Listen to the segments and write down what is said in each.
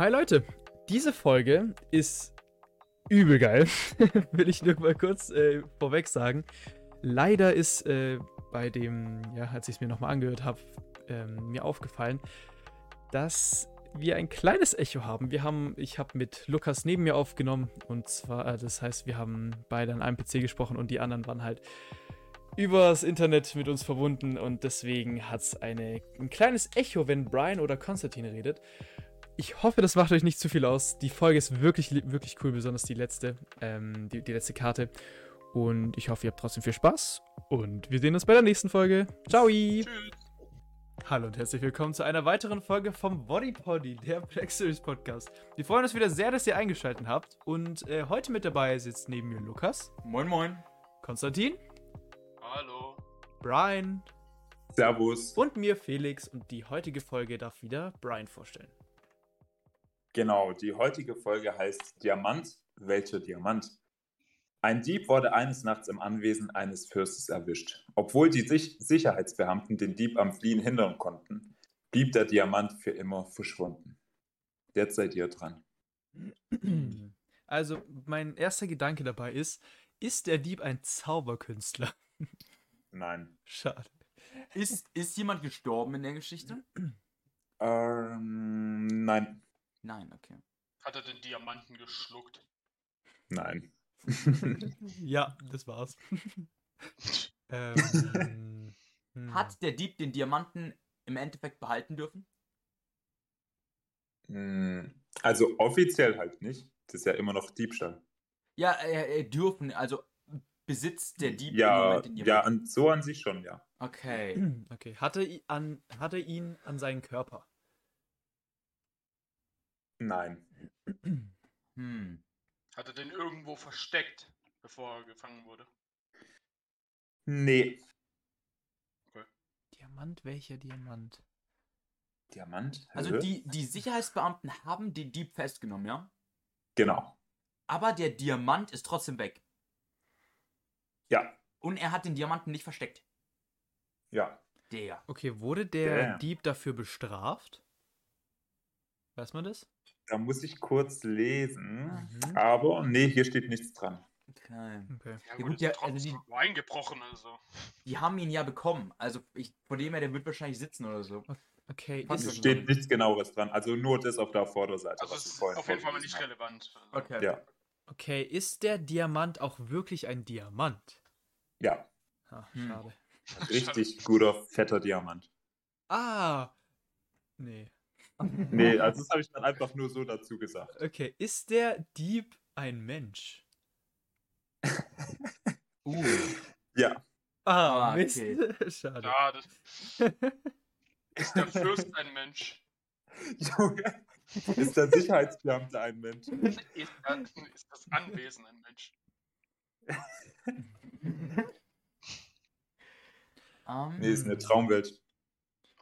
Hi Leute, diese Folge ist übel geil, will ich nur mal kurz äh, vorweg sagen. Leider ist äh, bei dem, ja, als ich es mir nochmal angehört habe, ähm, mir aufgefallen, dass wir ein kleines Echo haben. Wir haben, ich habe mit Lukas neben mir aufgenommen und zwar, äh, das heißt, wir haben beide an einem PC gesprochen und die anderen waren halt übers Internet mit uns verbunden und deswegen hat es ein kleines Echo, wenn Brian oder Konstantin redet. Ich hoffe, das macht euch nicht zu viel aus. Die Folge ist wirklich, wirklich cool, besonders die letzte, ähm, die, die letzte Karte. Und ich hoffe, ihr habt trotzdem viel Spaß. Und wir sehen uns bei der nächsten Folge. Ciao! Tschüss. Hallo und herzlich willkommen zu einer weiteren Folge vom Body Poddy, der Black Series Podcast. Wir freuen uns wieder sehr, dass ihr eingeschaltet habt. Und äh, heute mit dabei sitzt neben mir Lukas, Moin, moin. Konstantin, Hallo. Brian Servus. und mir Felix. Und die heutige Folge darf wieder Brian vorstellen. Genau, die heutige Folge heißt Diamant. Welcher Diamant? Ein Dieb wurde eines Nachts im Anwesen eines Fürstes erwischt. Obwohl die Sich Sicherheitsbeamten den Dieb am Fliehen hindern konnten, blieb der Diamant für immer verschwunden. Jetzt seid ihr dran. Also, mein erster Gedanke dabei ist, ist der Dieb ein Zauberkünstler? Nein. Schade. Ist, ist jemand gestorben in der Geschichte? Ähm, nein. Nein, okay. Hat er den Diamanten geschluckt? Nein. Ja, das war's. ähm, hm. Hat der Dieb den Diamanten im Endeffekt behalten dürfen? Hm, Also offiziell halt nicht. Das ist ja immer noch Diebstahl. Ja, äh, äh, dürfen, also besitzt der Dieb im Ja, Moment den ja Diamanten? an, so an sich schon, ja. Okay. Okay, hatte, an, hatte ihn an seinen Körper? Nein. Hm. Hat er den irgendwo versteckt, bevor er gefangen wurde? Nee. Diamant, welcher Diamant? Diamant? Also Hä? die, die Sicherheitsbeamten haben den Dieb festgenommen, ja? Genau. Aber der Diamant ist trotzdem weg. Ja. Und er hat den Diamanten nicht versteckt. Ja. Der. Okay, wurde der Damn. Dieb dafür bestraft? Weiß man das? Da muss ich kurz lesen. Mhm. Aber nee, hier steht nichts dran. Okay. Okay. Ja, gut, ist ja, also die- eingebrochen, also. Die haben ihn ja bekommen. Also ich, von dem her, der wird wahrscheinlich sitzen oder so. Okay, Es ist- steht nichts genaueres dran. Also nur das auf der Vorderseite. Also ist vorhin auf jeden Fall nicht relevant. Also, Okay. Ja, okay, ist der Diamant auch wirklich ein Diamant? ja. Ah, Hm. schade. Richtig guter, fetter Diamant. Ah! Nee. Nee, also das habe ich dann einfach nur so dazu gesagt. Okay, ist der Dieb ein Mensch? Uh. Ja, Ah, Ah, Mist. okay. Schade. Ja, das. Ist der Fürst ein Mensch? Junge. Ist der Sicherheitsbeamte ein Mensch? Ist, der, ist das Anwesen ein Mensch? Ähm, Nee, ist eine Traumwelt.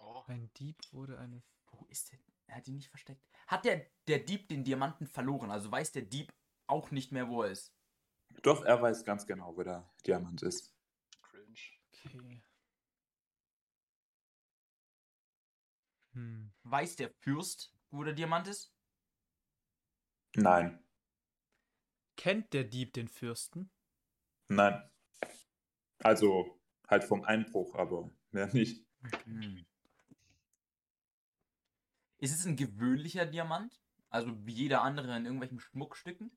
Oh. Ein Dieb wurde eine. Wo ist der? Er hat ihn nicht versteckt. Hat der, der Dieb den Diamanten verloren? Also weiß der Dieb auch nicht mehr, wo er ist. Doch, er weiß ganz genau, wo der Diamant ist. Cringe. Okay. Hm. Weiß der Fürst, wo der Diamant ist? Nein, Kennt der Dieb den Fürsten? nein. Also halt vom Einbruch, aber mehr nicht. Hm. Ist es ein gewöhnlicher Diamant? Also wie jeder andere in irgendwelchen Schmuckstücken?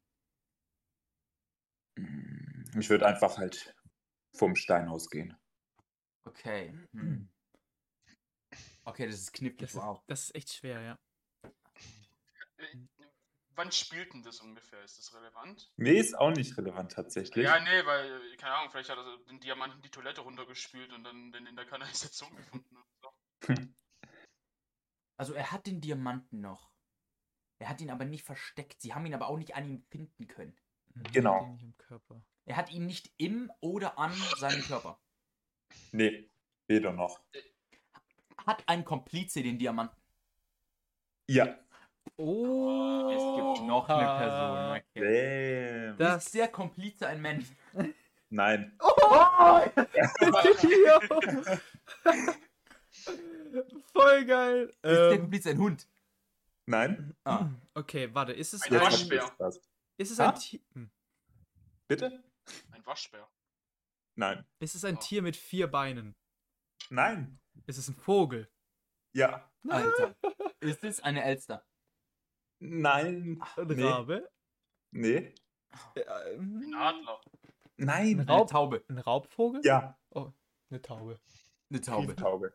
Ich würde einfach halt vom Stein ausgehen. Okay. Hm. Okay, das ist knifflig. Das ist, Wow. das ist echt schwer, ja. Wann spielt denn das ungefähr? Ist das relevant? Nee, ist auch nicht relevant tatsächlich. Ja, nee, weil, keine Ahnung, vielleicht hat er den Diamanten die Toilette runtergespült und dann den in der Kanalisation gefunden. Oder so. Also er hat den Diamanten noch. Er hat ihn aber nicht versteckt. Sie haben ihn aber auch nicht an ihm finden können. Genau. den nicht im Körper. Er hat ihn nicht im oder an seinem Körper. Nee, weder noch. Hat ein Komplize den Diamanten. Ja. Oh! Es gibt noch eine Person. Okay. Damn. Das- Ist der Komplize ein Mensch? Nein. Oh! Voll geil. Ist der Ähm, Komplize ein Hund? Nein? Ah. Okay, warte, ist es Ein ein, Waschbär. ist es Ha? ein, Ti- hm. Bitte? Ein Waschbär. Nein. ist es ein Oh. Tier mit vier Beinen? Nein. Ist es ein Vogel? Ja. Alter. Ist es eine Elster? Nein. Ein Nee. Rabe? Nee. Ähm, Ein Adler. Nein. Ein Eine Raub- Taube. Ein Raubvogel? Ja. Eine Taube. Eine Taube. Brieftaube.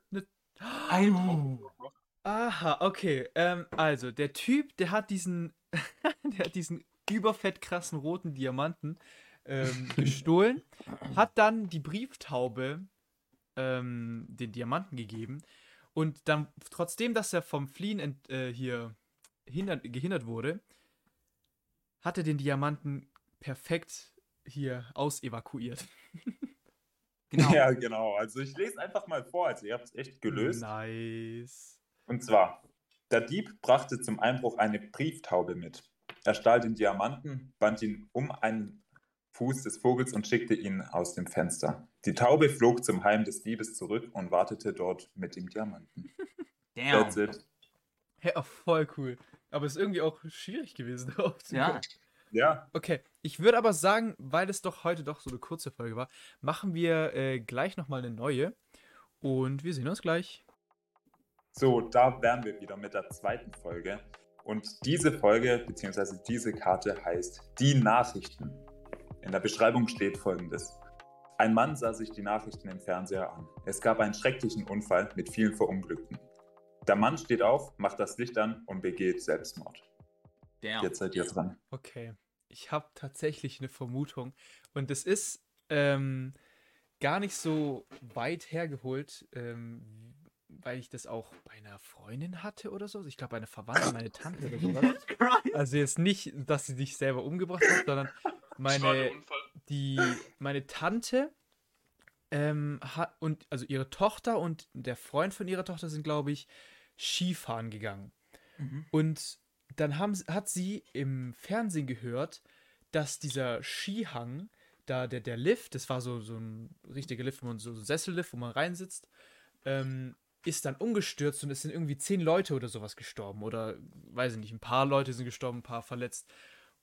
Aha, okay. Ähm, also, der Typ, der hat diesen, der hat diesen überfett krassen roten Diamanten ähm, gestohlen, hat dann die Brieftaube ähm, den Diamanten gegeben und dann, trotzdem, dass er vom Fliehen ent, äh, hier hindert, gehindert wurde, hat er den Diamanten perfekt hier ausevakuiert. Genau. Ja, genau. Also ich lese einfach mal vor. Also ihr habt es echt gelöst. Nice. Und zwar, der Dieb brachte zum Einbruch eine Brieftaube mit. Er stahl den Diamanten, band ihn um einen Fuß des Vogels und schickte ihn aus dem Fenster. Die Taube flog zum Heim des Diebes zurück und wartete dort mit dem Diamanten. That's Damn. it. Ja, voll cool. Aber ist irgendwie auch schwierig gewesen. Ja. Ja, Okay, ich würde aber sagen, weil es doch heute doch so eine kurze Folge war, machen wir äh, gleich nochmal eine neue. Und wir sehen uns gleich. so, da wären wir wieder mit der zweiten Folge. Und diese Folge, beziehungsweise diese Karte heißt Die Nachrichten. In der Beschreibung steht folgendes. Ein Mann sah sich die Nachrichten im Fernseher an. Es gab einen schrecklichen Unfall mit vielen Verunglückten. Der Mann steht auf, macht das Licht an und begeht Selbstmord. Damn. Jetzt seid ihr dran. Okay, ich habe tatsächlich eine Vermutung. Und es ist ähm, gar nicht so weit hergeholt, ähm, weil ich das auch bei einer Freundin hatte oder so. Ich glaube, bei einer Verwandten, meine Tante oder sowas. Also jetzt nicht, dass sie sich selber umgebracht hat, sondern meine, die, meine Tante ähm, hat und also ihre Tochter und der Freund von ihrer Tochter sind, glaube ich, Skifahren gegangen. Mhm. Und dann haben, hat sie im Fernsehen gehört, dass dieser Skihang, da der, der Lift, das war so, so ein richtiger Lift, wo man so so ein Sessellift, wo man reinsitzt, ähm, ist dann umgestürzt und es sind irgendwie zehn Leute oder sowas gestorben. Oder weiß ich nicht, ein paar Leute sind gestorben, ein paar verletzt.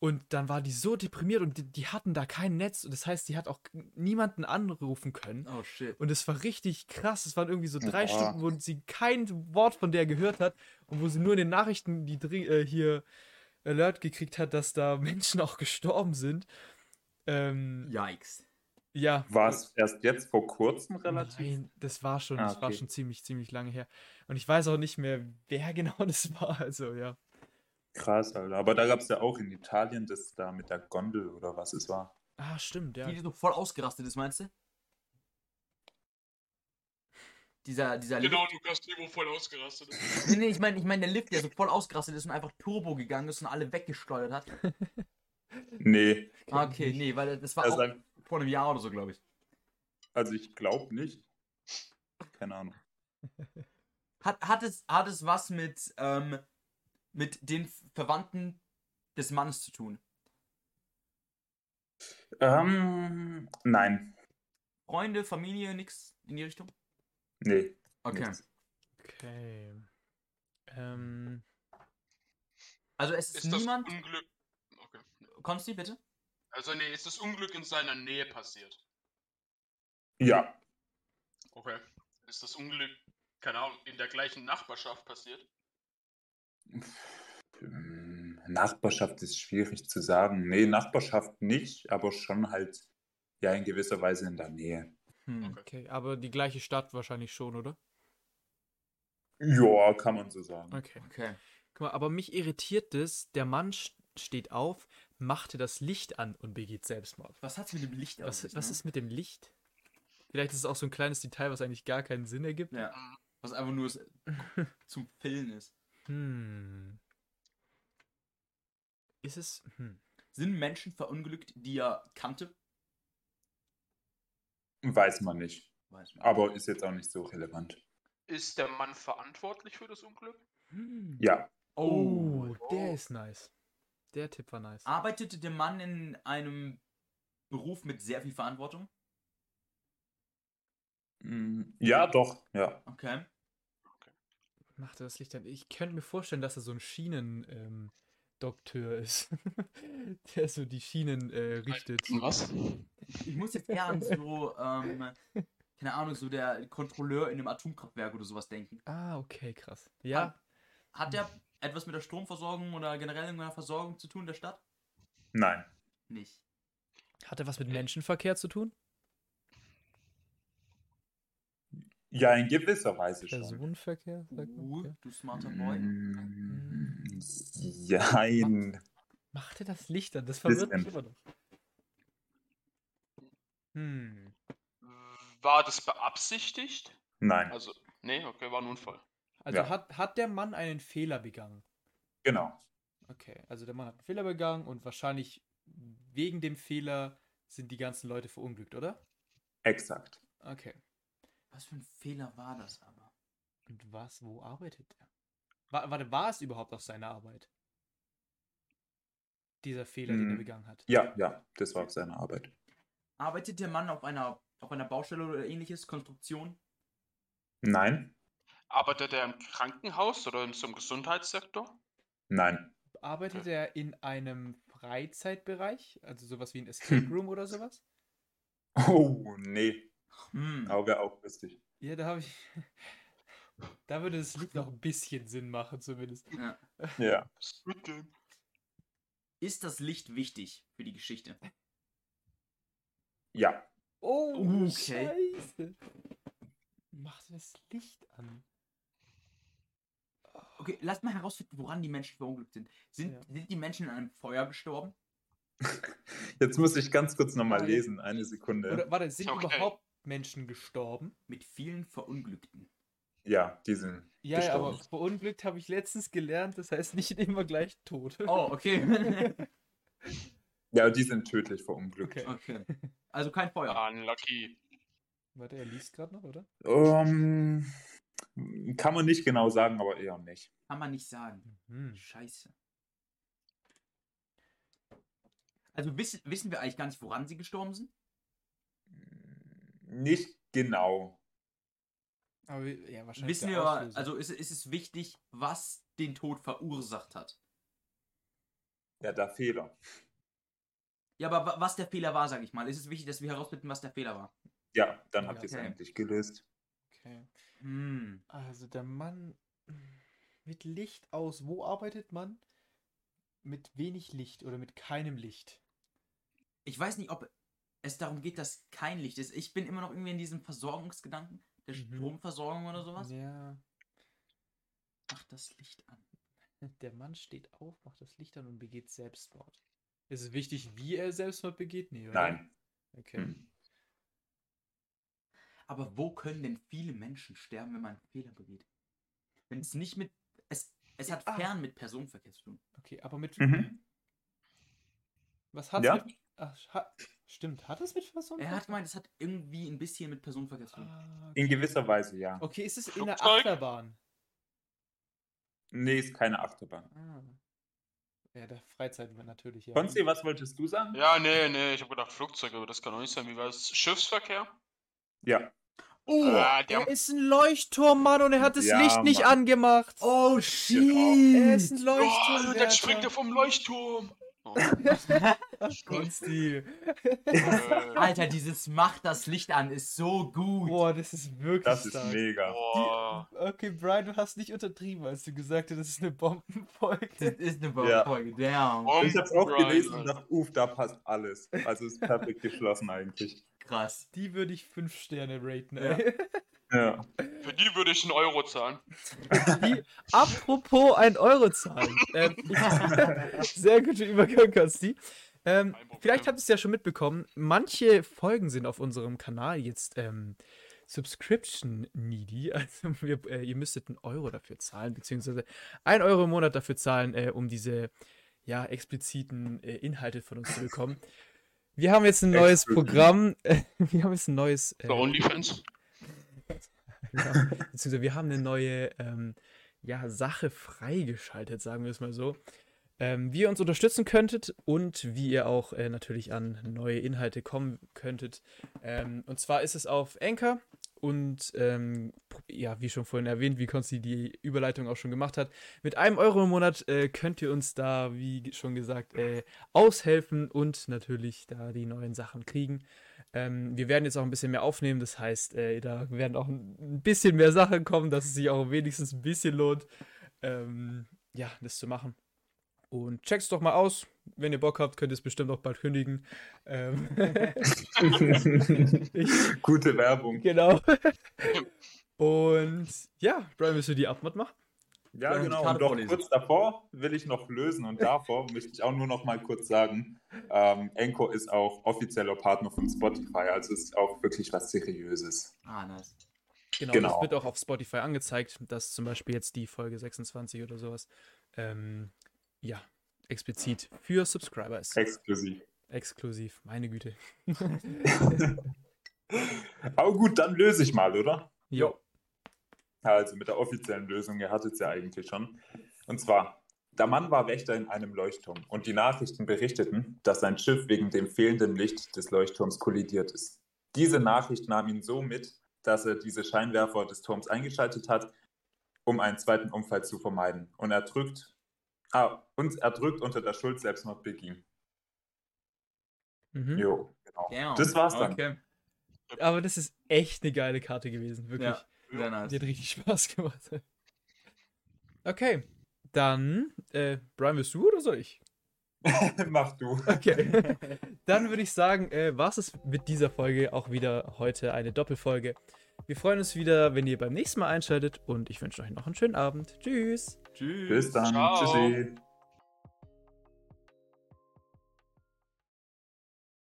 Und dann war die so deprimiert und die, die hatten da kein Netz. Und das heißt, die hat auch niemanden anrufen können. Oh shit. Und es war richtig krass. Es waren irgendwie so drei Boah. Stunden, wo sie kein Wort von der gehört hat und wo sie nur in den Nachrichten die äh, hier Alert gekriegt hat, dass da Menschen auch gestorben sind. Ähm, Yikes. ja. War es erst jetzt vor kurzem relativ? Nein, das war schon, Ah, das war schon ziemlich, ziemlich lange her. Und ich weiß auch nicht mehr, wer genau das war. Also ja. Krass, Alter. Aber da gab es ja auch in Italien das da mit der Gondel oder was es war. Ah, stimmt, ja. Die, die so voll ausgerastet ist, meinst du? Dieser, dieser Genau, Lift. Lukas, die wo voll ausgerastet ist. Nee, nee, ich meine, ich mein, der Lift, der so voll ausgerastet ist und einfach Turbo gegangen ist und alle weggesteuert hat. Nee, Ah, okay, nee, weil das war das auch ist ein- vor einem Jahr oder so, glaube ich. also ich glaube nicht. Keine Ahnung. Hat, hat, es, hat es was mit, ähm, mit den Verwandten des Mannes zu tun? Ähm, nein. Freunde, Familie, nix in die Richtung? Nee. Okay. nichts. Okay. Ähm, Also es ist, Ist das niemand. Unglück. Okay. Konsti, bitte? Also, nee, ist das Unglück in seiner Nähe passiert? Ja. Okay. Ist das Unglück, keine Ahnung, in der gleichen Nachbarschaft passiert? Hm, Nachbarschaft ist schwierig zu sagen. Nee, Nachbarschaft nicht, aber schon halt ja in gewisser Weise in der Nähe. Hm. Okay. okay, aber die gleiche Stadt wahrscheinlich schon, oder? Ja, kann man so sagen. Okay. Okay. Guck mal, aber mich irritiert das, der Mann st- steht auf, machte das Licht an und begeht Selbstmord. Was hat's mit dem Licht auf Was, sich, was ne? ist mit dem Licht? Vielleicht ist es auch so ein kleines Detail, was eigentlich gar keinen Sinn ergibt. Ja. Was einfach nur zum Pillen ist. Hm. Ist es. Hm. Sind Menschen verunglückt, die er kannte? Weiß man nicht. Weiß man. Aber ist jetzt auch nicht so relevant. Ist der Mann verantwortlich für das Unglück? Hm. Ja. Oh, Oh. der ist nice. Der Tipp war nice. Arbeitete der Mann in einem Beruf mit sehr viel Verantwortung? Hm, Ja, doch. Ja. Okay. Macht er das Licht an? Ich könnte mir vorstellen, dass er so ein Schienen-Doktor ist. der so die Schienen äh, richtet. Was? Ich muss jetzt eher an so, ähm, keine Ahnung, so der Kontrolleur in einem Atomkraftwerk oder sowas denken. Ah, okay, krass. Ja, Hat der etwas mit der Stromversorgung oder generell irgendeiner Versorgung zu tun in der Stadt? Nein. Nicht. hat er was mit Menschenverkehr zu tun? Ja, in gewisser Weise schon. Personenverkehr? sagt? Uh, Okay. du smarter Boy. Mm, Jein. Macht er das Licht an? Das verwirrt mich immer noch. Hm. War das beabsichtigt? Nein, Also, nee, okay, war ein Unfall. Also Ja. hat, hat der Mann einen Fehler begangen? genau. Okay, also der Mann hat einen Fehler begangen und wahrscheinlich wegen dem Fehler sind die ganzen Leute verunglückt, oder? Exakt. Okay. Was für ein Fehler war das aber? Und was, wo arbeitet er? Wa- Warte, war es überhaupt auf seine Arbeit? Dieser Fehler, den er Hm. begangen hat. Ja, ja, das war auf seine Arbeit. Arbeitet der Mann auf einer, auf einer Baustelle oder ähnliches, Konstruktion? Nein, Arbeitet er im Krankenhaus oder in so einem Gesundheitssektor? nein, Arbeitet er in einem Freizeitbereich? Also sowas wie ein Escape Room oder sowas? Oh, nee. Hm. Aber wäre auch lustig. Ja, da habe ich. Da würde das Lied noch ein bisschen Sinn machen, zumindest. Ja. Ja. Ist das Licht wichtig für die Geschichte? Ja. Oh, Okay. Scheiße. Macht das Licht an. Okay, lasst mal herausfinden, woran die Menschen verunglückt sind. Sind, Ja. sind die Menschen in einem Feuer gestorben? Jetzt muss ich ganz kurz nochmal lesen. Eine Sekunde. Oder warte, sind Okay. überhaupt Menschen gestorben? Mit vielen Verunglückten. Ja, die sind Ja, ja, aber gestorben. verunglückt habe ich letztens gelernt, das heißt nicht immer gleich tot. Oh, okay. Ja, die sind tödlich verunglückt. Okay. okay. Also kein Feuer. Unlucky. Warte, er liest gerade noch, oder? Ähm, kann man nicht genau sagen, aber eher nicht. Kann man nicht sagen. Mhm. Scheiße. Also wissen, wissen wir eigentlich gar nicht, woran sie gestorben sind? Nicht genau. Aber ja, wahrscheinlich. Wissen wir aber, also ist, ist es wichtig, was den Tod verursacht hat? Ja, der Fehler. Ja, aber wa- was der Fehler war, sage ich mal. Ist es wichtig, dass wir herausfinden, was der Fehler war? Ja, dann habt Ja, ihr es okay. eigentlich gelöst. Okay. Hm. Also der Mann mit Licht aus. Wo arbeitet man? Mit wenig Licht oder mit keinem Licht? Ich weiß nicht, ob es darum geht, dass kein Licht ist. Ich bin immer noch irgendwie in diesem Versorgungsgedanken, der Mhm. Stromversorgung oder sowas. Ja. Macht das Licht an. Der Mann steht auf, macht das Licht an und begeht Selbstmord. Ist es wichtig, wie er Selbstmord begeht? Nee, oder? Nein. Okay. Hm. Aber wo können denn viele Menschen sterben, wenn man einen Fehler begeht? Wenn es nicht mit. Es, es hat Ah. fern mit Personenverkehr zu tun. Okay, aber mit. Mhm. Was hat Ja. mit. Ach, ha, stimmt, hat es mit Person? Er hat gemeint, es hat irgendwie ein bisschen mit Personenverkehr zu tun. Ah, In okay. gewisser Weise, ja. okay, ist es in der? Achterbahn? Nee, ist keine Achterbahn. Ah. Ja, der Freizeit natürlich, ja. Konzi, was wolltest du sagen? Ja, nee, nee, ich habe gedacht Flugzeug, aber das kann auch nicht sein. Wie war es? Schiffsverkehr? Ja. Oh, Ah, der- er ist ein Leuchtturm, Mann, und er hat das Ja, Licht nicht Mann. angemacht. Oh, er shit! ist ein Leuchtturm. Oh, jetzt springt er vom Leuchtturm. Oh, Konsti. äh, Alter, dieses Macht das Licht an ist so gut. Boah, das ist wirklich Das ist stark. mega. boah. Okay, Brian, du hast nicht untertrieben, als du gesagt hast, das ist eine Das Bombenfolge. ist eine Ja. Folge. Damn. Oh, Ich hab's auch Brian, gelesen und dachte, uff, da passt alles. Also ist perfekt geschlossen eigentlich. Krass. Die würde ich fünf Sterne raten, Ja. ey. Ja. Für die würde ich einen Euro zahlen. Die, apropos ein Euro zahlen. Ähm, sehr guter Übergang, Konsti. Ähm, vielleicht habt ihr es ja schon mitbekommen, manche Folgen sind auf unserem Kanal jetzt ähm, Subscription needy. Also wir, äh, ihr müsstet einen Euro dafür zahlen, beziehungsweise ein Euro im Monat dafür zahlen, äh, um diese ja, expliziten äh, Inhalte von uns zu bekommen. Wir haben jetzt ein neues. Programm. Äh, wir haben jetzt ein neues. Äh, Für OnlyFans. Ja, beziehungsweise wir haben eine neue ähm, ja, Sache freigeschaltet, sagen wir es mal so. Ähm, wie ihr uns unterstützen könntet und wie ihr auch äh, natürlich an neue Inhalte kommen könntet. Ähm, und zwar ist es auf Anchor und ähm, ja, wie schon vorhin erwähnt, wie Konsti die Überleitung auch schon gemacht hat, mit einem Euro im Monat äh, könnt ihr uns da, wie schon gesagt, äh, aushelfen und natürlich da die neuen Sachen kriegen. Ähm, wir werden jetzt auch ein bisschen mehr aufnehmen, das heißt, äh, da werden auch ein bisschen mehr Sachen kommen, dass es sich auch wenigstens ein bisschen lohnt, ähm, ja, das zu machen. Und checkt's doch mal aus. Wenn ihr Bock habt, könnt ihr es bestimmt auch bald kündigen. Ähm ich, Gute Werbung. genau. Und ja, Brian, willst du die Abmod machen? Ja, genau. Und doch vorlesen. kurz davor will ich noch lösen und davor möchte ich auch nur noch mal kurz sagen, ähm, Enco ist auch offizieller Partner von Spotify, also ist auch wirklich was Seriöses. Ah, nice. Genau, Genau. das wird auch auf Spotify angezeigt, dass zum Beispiel jetzt die Folge 26 oder sowas, ähm, ja, explizit für Subscriber ist. Exklusiv. Exklusiv, meine Güte. Aber gut, dann löse ich mal, oder? Jo. Also mit der offiziellen Lösung, ihr hattet es ja eigentlich schon. Und zwar, der Mann war Wächter in einem Leuchtturm und die Nachrichten berichteten, dass sein Schiff wegen dem fehlenden Licht des Leuchtturms kollidiert ist. Diese Nachricht nahm ihn so mit, dass er diese Scheinwerfer des Turms eingeschaltet hat, um einen zweiten Unfall zu vermeiden. Und er drückt, ah, und er drückt unter der Schuld Selbstmord beging. Mhm. Jo, genau. Damn. Das war's dann. Okay. Aber das ist echt eine geile Karte gewesen, wirklich. Ja, sehr nice. Die hat richtig Spaß gemacht. Okay, dann, äh, Brian, willst du oder soll ich? Mach du. Okay. Dann würde ich sagen, äh, war es mit dieser Folge auch wieder heute eine Doppelfolge. Wir freuen uns wieder, wenn ihr beim nächsten Mal einschaltet und ich wünsche euch noch einen schönen Abend. Tschüss. Tschüss. Bis dann. Ciao. Tschüssi.